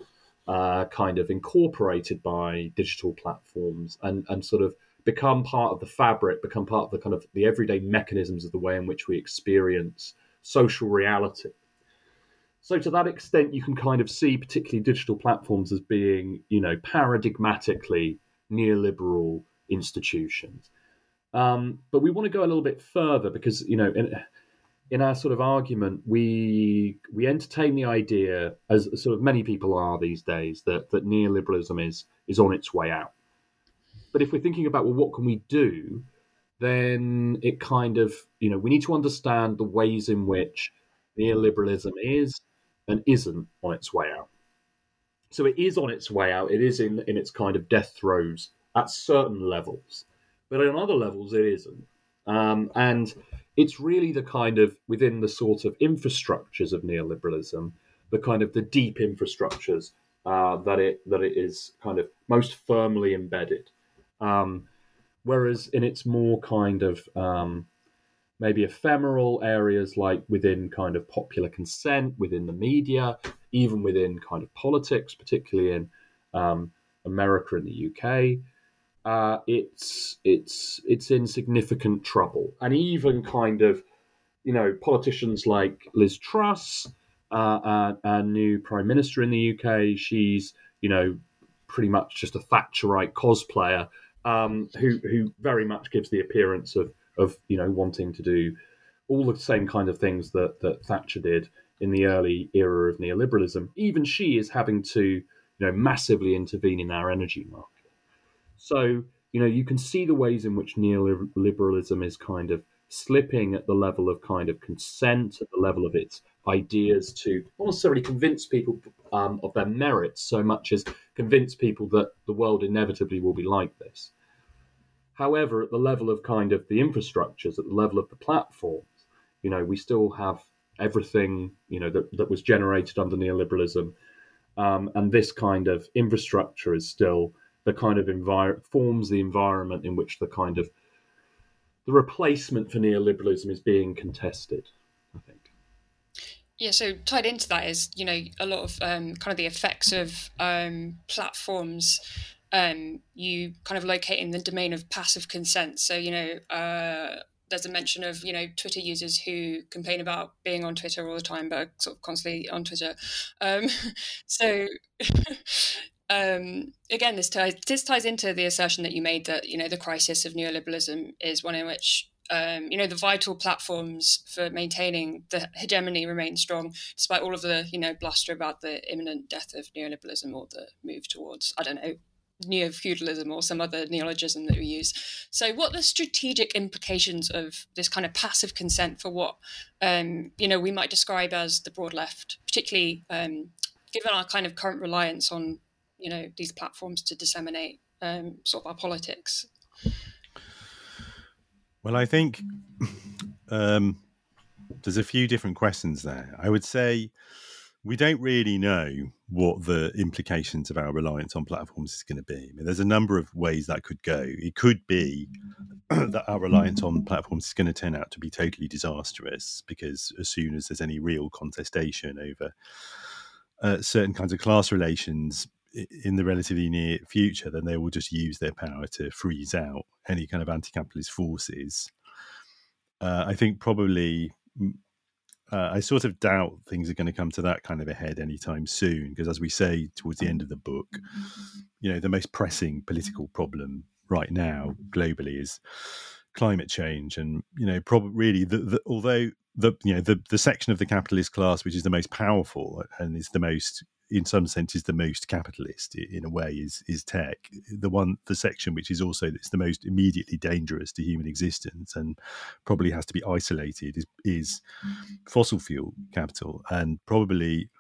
uh, kind of incorporated by digital platforms and, and sort of become part of the fabric, become part of the kind of the everyday mechanisms of the way in which we experience social reality. So to that extent, you can kind of see particularly digital platforms as being, you know, paradigmatically neoliberal institutions. Um, but we want to go a little bit further because, you know, in our sort of argument, we we entertain the idea, as sort of many people are these days, that that neoliberalism is is on its way out. But if we're thinking about well, what can we do, then it kind of you know we need to understand the ways in which neoliberalism is and isn't on its way out. So it is on its way out. It is in in its kind of death throes at certain levels, but on other levels it isn't. Um, and it's really the kind of within the sort of infrastructures of neoliberalism, the kind of the deep infrastructures uh, that it that it is kind of most firmly embedded. Um, whereas in its more kind of um, maybe ephemeral areas like within kind of popular consent, within the media, even within kind of politics, particularly in um, America and the UK, uh, it's it's it's in significant trouble, and even kind of you know politicians like Liz Truss, uh, our new prime minister in the UK, she's you know pretty much just a Thatcherite cosplayer um, who who very much gives the appearance of of you know wanting to do all the same kind of things that that Thatcher did in the early era of neoliberalism. Even she is having to you know massively intervene in our energy market. So you know, you can see the ways in which neoliberalism is kind of slipping at the level of kind of consent, at the level of its ideas to not necessarily convince people um, of their merits so much as convince people that the world inevitably will be like this. However, at the level of kind of the infrastructures, at the level of the platforms, you know, we still have everything, you know, that, that was generated under neoliberalism. Um, and this kind of infrastructure is still the kind of environment, forms the environment in which the kind of the replacement for neoliberalism is being contested, I think. Yeah, so tied into that is, you know, a lot of um, kind of the effects of um, platforms. Um, you kind of locate in the domain of passive consent. So, you know, uh, there's a mention of, you know, Twitter users who complain about being on Twitter all the time, but are sort of constantly on Twitter. Um, so, um, again, this ties this ties into the assertion that you made that you know the crisis of neoliberalism is one in which um, you know the vital platforms for maintaining the hegemony remain strong despite all of the you know bluster about the imminent death of neoliberalism or the move towards I don't know neo feudalism or some other neologism that we use. So, what the strategic implications of this kind of passive consent for what um, you know we might describe as the broad left, particularly um, given our kind of current reliance on you know these platforms to disseminate um, sort of our politics? Well, I think um, there's a few different questions there. I would say we don't really know what the implications of our reliance on platforms is going to be. I mean, there's a number of ways that could go. It could be that our reliance on platforms is going to turn out to be totally disastrous because as soon as there's any real contestation over uh, certain kinds of class relations in the relatively near future, then they will just use their power to freeze out any kind of anti-capitalist forces. Uh, I think probably uh, I sort of doubt things are going to come to that kind of a head anytime soon, because as we say towards the end of the book, you know, the most pressing political problem right now globally is climate change, and you know, probably really, the, the, although the you know the the section of the capitalist class which is the most powerful and is the most in some sense is the most capitalist in a way is is tech. The one the section which is also it's the most immediately dangerous to human existence and probably has to be isolated is, is fossil fuel capital. And probably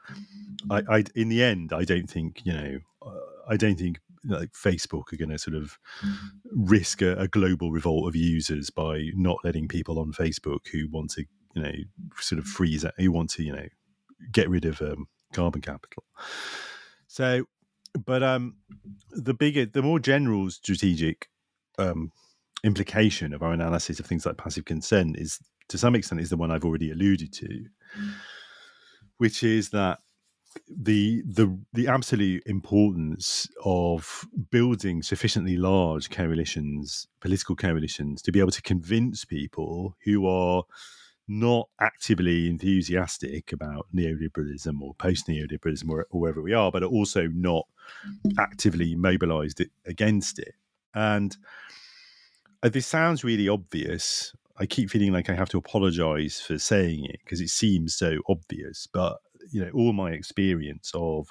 I, I in the end I don't think you know uh, I don't think like Facebook are going to sort of risk a, a, global revolt of users by not letting people on Facebook who want to you know sort of freeze who want to you know get rid of um, carbon capital. So, but um, the bigger, the more general strategic um, implication of our analysis of things like passive consent is, to some extent, is the one I've already alluded to, which is that the the the absolute importance of building sufficiently large coalitions, political coalitions, to be able to convince people who are not actively enthusiastic about neoliberalism or post neoliberalism or, or wherever we are, but are also not actively mobilized against it. And uh, this sounds really obvious. I keep feeling like I have to apologize for saying it because it seems so obvious. But you know, all my experience of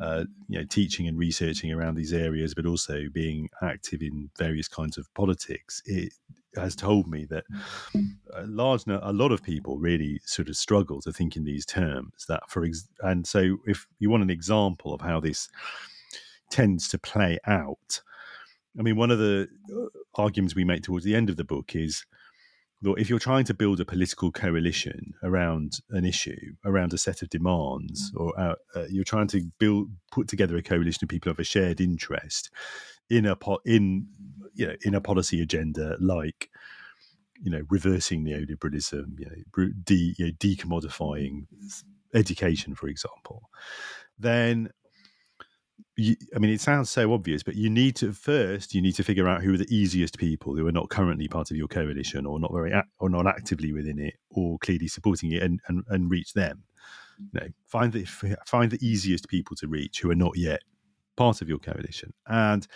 uh, you know teaching and researching around these areas, but also being active in various kinds of politics, it has told me that a large a lot of people really sort of struggle to think in these terms that for ex- and so if you want an example of how this tends to play out i mean one of the uh, arguments we make towards the end of the book is if you're trying to build a political coalition around an issue around a set of demands or uh, uh, you're trying to build put together a coalition of people of a shared interest in a po- in you know in a policy agenda like you know reversing neoliberalism, you know, de, you know decommodifying education, for example, then you, I mean, it sounds so obvious, but you need to first you need to figure out who are the easiest people who are not currently part of your coalition or not very or not actively within it or clearly supporting it, and and, and reach them. You know, find the find the easiest people to reach who are not yet part of your coalition. And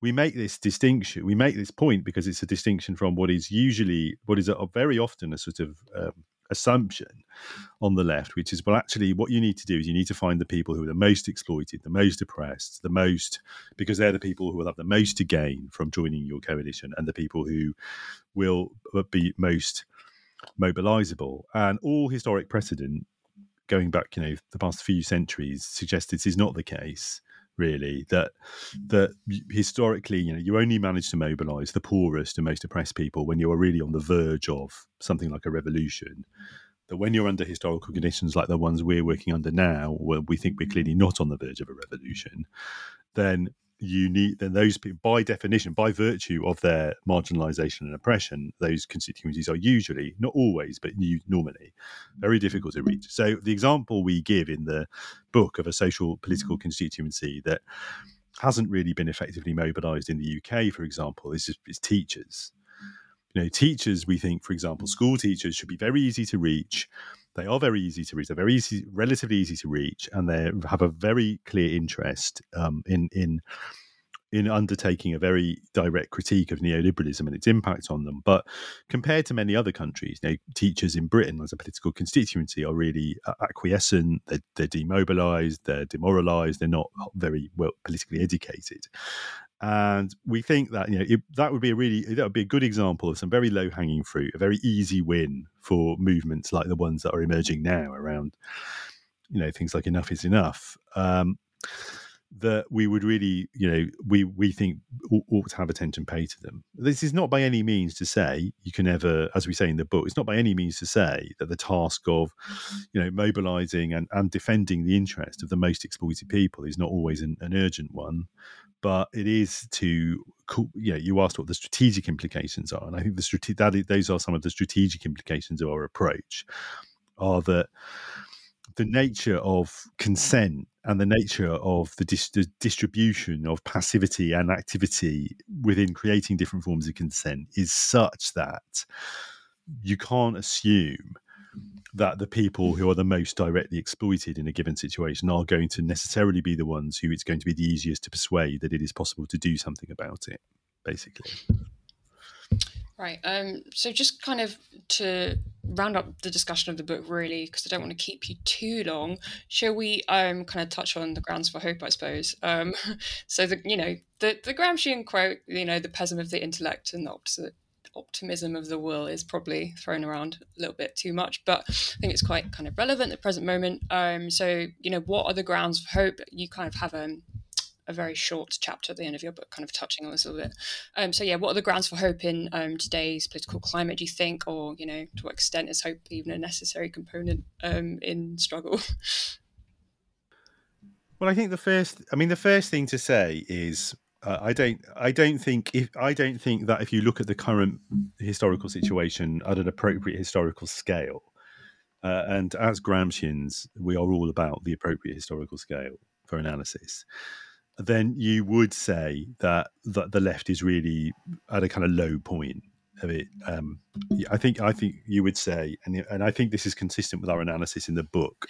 we make this distinction, we make this point because it's a distinction from what is usually, what is a, very often a sort of um, assumption on the left, which is well, actually, what you need to do is you need to find the people who are the most exploited, the most oppressed, the most because they're the people who will have the most to gain from joining your coalition, and the people who will be most mobilizable. And all historic precedent going back, you know, the past few centuries suggests this is not the case really that that historically you know you only manage to mobilize the poorest and most oppressed people when you are really on the verge of something like a revolution. That when you're under historical conditions like the ones we're working under now where we think we're mm-hmm. clearly not on the verge of a revolution then you need then those people by definition by virtue of their marginalization and oppression those constituencies are usually not always but normally very difficult to reach. So the example we give in the book of a social political mm-hmm. constituency that hasn't really been effectively mobilized in the UK for example is, is teachers. You know teachers we think for example mm-hmm. school teachers should be very easy to reach they are very easy to reach. They're very easy, relatively easy to reach, and they have a very clear interest um, in in in undertaking a very direct critique of neoliberalism and its impact on them. But compared to many other countries, you know, teachers in Britain as a political constituency are really uh, acquiescent. They're, they're demobilised. They're demoralised. They're not very well politically educated. And we think that you know it, that would be a really that would be a good example of some very low hanging fruit, a very easy win for movements like the ones that are emerging now around, you know, things like enough is enough. Um, that we would really, you know, we we think ought to have attention paid to them. This is not by any means to say you can ever, as we say in the book, it's not by any means to say that the task of, mm-hmm. you know, mobilising and, and defending the interest of the most exploited people is not always an, an urgent one but it is to you know you asked what the strategic implications are and i think the strate- that is, those are some of the strategic implications of our approach are that the nature of consent and the nature of the, dis- the, distribution of passivity and activity within creating different forms of consent is such that you can't assume that the people who are the most directly exploited in a given situation are going to necessarily be the ones who it's going to be the easiest to persuade that it is possible to do something about it, basically. Right. Um, so just kind of to round up the discussion of the book, really, because I don't want to keep you too long. Shall we um, kind of touch on the grounds for hope? I suppose. Um, so the you know the the Gramscian quote, you know, the pessimism of the intellect and the opposite optimism of the will is probably thrown around a little bit too much, but I think it's quite kind of relevant at the present moment. Um, so, you know, what are the grounds for hope? You kind of have um, a very short chapter at the end of your book, kind of touching on this a little bit. Um, so, yeah, what are the grounds for hope in um, today's political climate, do you think? Or, you know, to what extent is hope even a necessary component um, in struggle? Well, I think the first, I mean, the first thing to say is uh, I don't. I don't think if I don't think that if you look at the current historical situation at an appropriate historical scale, uh, and as Gramscians, we are all about the appropriate historical scale for analysis. Then you would say that that the left is really at a kind of low point of it. Um, I think. I think you would say, and and I think this is consistent with our analysis in the book.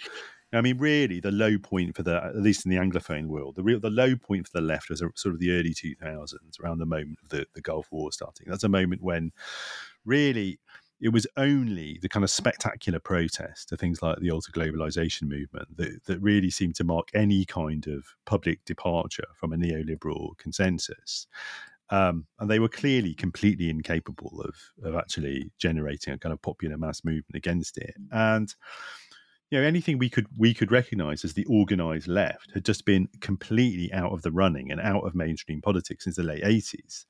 I mean, really, the low point for the, at least in the Anglophone world, the real, the low point for the left was sort of the early 2000s, around the moment of the, the Gulf War starting. That's a moment when really it was only the kind of spectacular protest to things like the ultra globalization movement that, that really seemed to mark any kind of public departure from a neoliberal consensus. Um, and they were clearly completely incapable of, of actually generating a kind of popular mass movement against it. And you know anything we could we could recognize as the organized left had just been completely out of the running and out of mainstream politics since the late 80s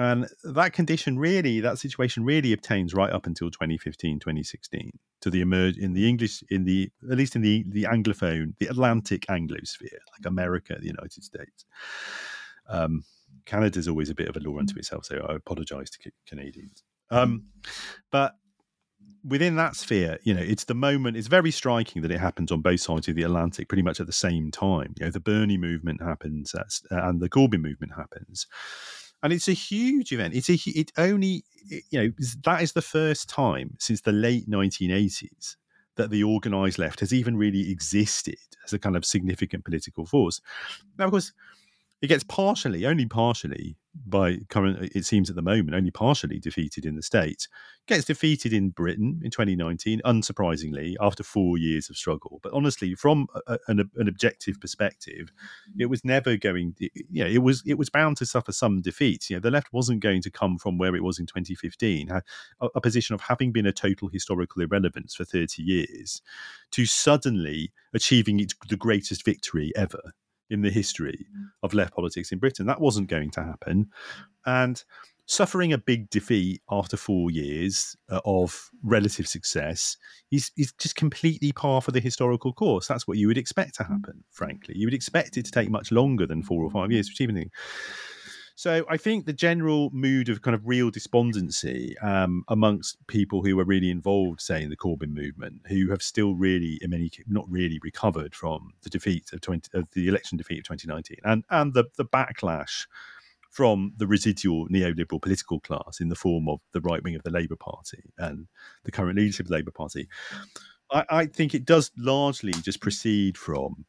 and that condition really that situation really obtains right up until 2015 2016 to the emerge in the english in the at least in the the anglophone the atlantic anglosphere like america the united states um, canada's always a bit of a law unto itself so i apologize to canadians um, but within that sphere, you know, it's the moment. It's very striking that it happens on both sides of the Atlantic, pretty much at the same time. You know, the Bernie movement happens uh, and the Corbyn movement happens, and it's a huge event. It's a it only you know that is the first time since the late 1980s that the organised left has even really existed as a kind of significant political force. Now, of course it gets partially, only partially, by current, uh, it seems at the moment, only partially defeated in the States. Gets defeated in Britain in 2019, unsurprisingly, after four years of struggle. But honestly, from a, an, an, objective perspective, it was never going. You know, it was it was bound to suffer some defeats. You know, the left wasn't going to come from where it was in 2015, a, a position of having been a total historical irrelevance for 30 years, to suddenly achieving the greatest victory ever in the history mm. of left politics in Britain. That wasn't going to happen. And suffering a big defeat after four years uh, of relative success is, is just completely par for the historical course. That's what you would expect to mm. happen, frankly. You would expect it to take much longer than four or five years to achieve anything. So I think the general mood of kind of real despondency um, amongst people who were really involved, say, in the Corbyn movement, who have still really, in many not really recovered from the defeat of 20, of the election defeat of 2019, and and the the backlash from the residual neoliberal political class in the form of the right wing of the Labour Party and the current leadership of the Labour Party. I, I think it does largely just proceed from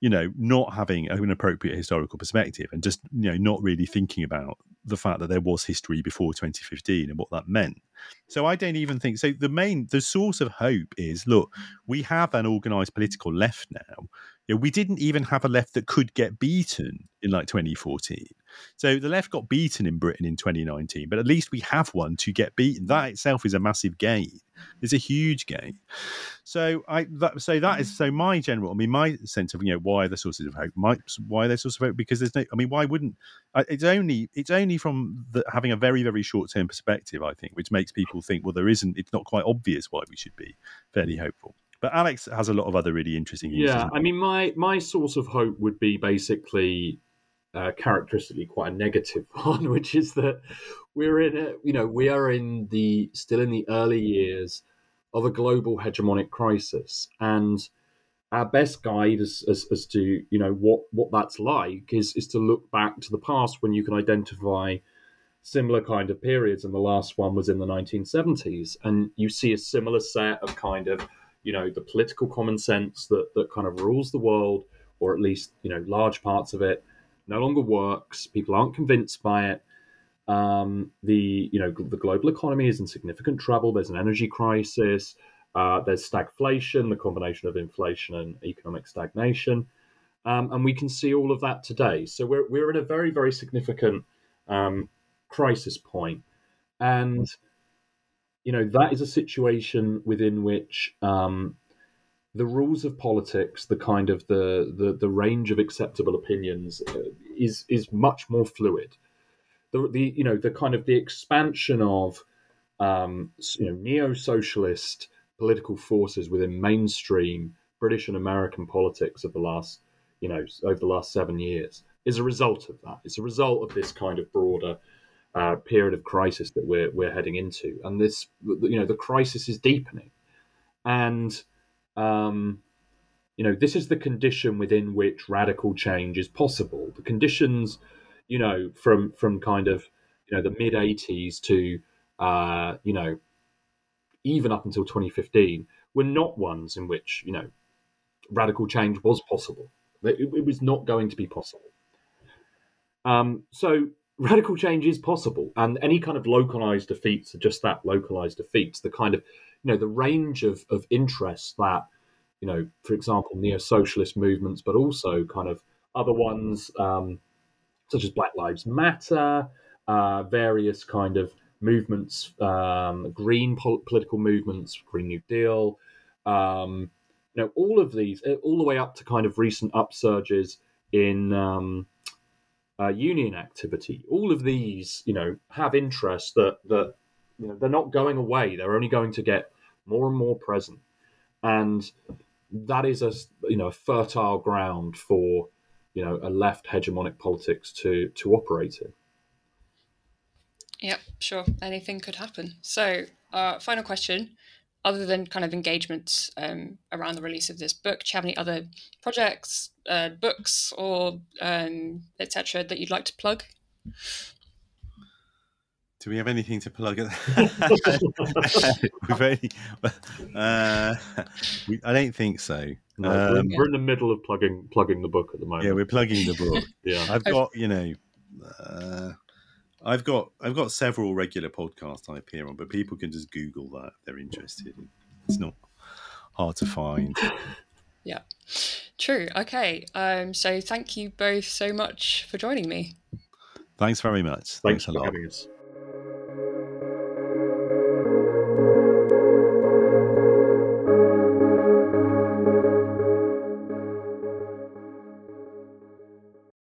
you know, not having an appropriate historical perspective and just, you know, not really thinking about the fact that there was history before 2015 and what that meant. So I don't even think so. The main, the source of hope is look, we have an organized political left now. You know, we didn't even have a left that could get beaten in like 2014. So the left got beaten in Britain in 2019, but at least we have one to get beaten. That itself is a massive gain. It's a huge gain. So I that, so that is so my general. I mean, my sense of you know why are the sources of hope, my, why they're sources of hope because there's no. I mean, why wouldn't it's only it's only from the, having a very very short term perspective. I think which makes people think well there isn't. It's not quite obvious why we should be fairly hopeful. But Alex has a lot of other really interesting. Yeah, I mean, my my source of hope would be basically uh, characteristically quite a negative one, which is that we're in a, you know, we are in the still in the early years of a global hegemonic crisis, and our best guide as, as, as to you know what what that's like is is to look back to the past when you can identify similar kind of periods and the last one was in the 1970s and you see a similar set of kind of you know the political common sense that that kind of rules the world or at least you know large parts of it no longer works. People aren't convinced by it. Um, the you know the global economy is in significant trouble. There's an energy crisis. Uh, there's stagflation, the combination of inflation and economic stagnation, um, and we can see all of that today. So we're we're in a very very significant um, crisis point, and you know that is a situation within which um, the rules of politics, the kind of the the, the range of acceptable opinions, uh, is is much more fluid. The, the you know the kind of the expansion of um, you know neo-socialist political forces within mainstream British and American politics of the last you know over the last seven years is a result of that. It's a result of this kind of broader uh, period of crisis that we're we're heading into, and this you know the crisis is deepening, and um, you know, this is the condition within which radical change is possible. The conditions, you know, from from kind of you know the mid '80s to uh, you know even up until 2015 were not ones in which you know radical change was possible. It, it was not going to be possible. Um, so radical change is possible, and any kind of localized defeats are just that localized defeats. The kind of you know the range of of interests that you know, for example, neo-socialist movements, but also kind of other ones um, such as Black Lives Matter, uh, various kind of movements, um, green pol- political movements, Green New Deal, um, you know, all of these, all the way up to kind of recent upsurges in um, uh, union activity. All of these, you know, have interests that that you know they're not going away. They're only going to get more and more present, and that is a you know a fertile ground for you know a left hegemonic politics to to operate in. Yep, sure. Anything could happen. So, uh, final question: Other than kind of engagements um, around the release of this book, do you have any other projects, uh, books, or um, etc. that you'd like to plug? Do we have anything to plug? We've only, uh, we, I don't think so. No, we're, Um, we're in the middle of plugging plugging the book at the moment. yeah, we're plugging the book. yeah. I've got, you know, uh, I've got I've got several regular podcasts I appear on, but people can just Google that if they're interested. It's not hard to find. Yeah. True. Okay. Um, so thank you both so much for joining me. Thanks very much. Thanks Thanks a lot. having us.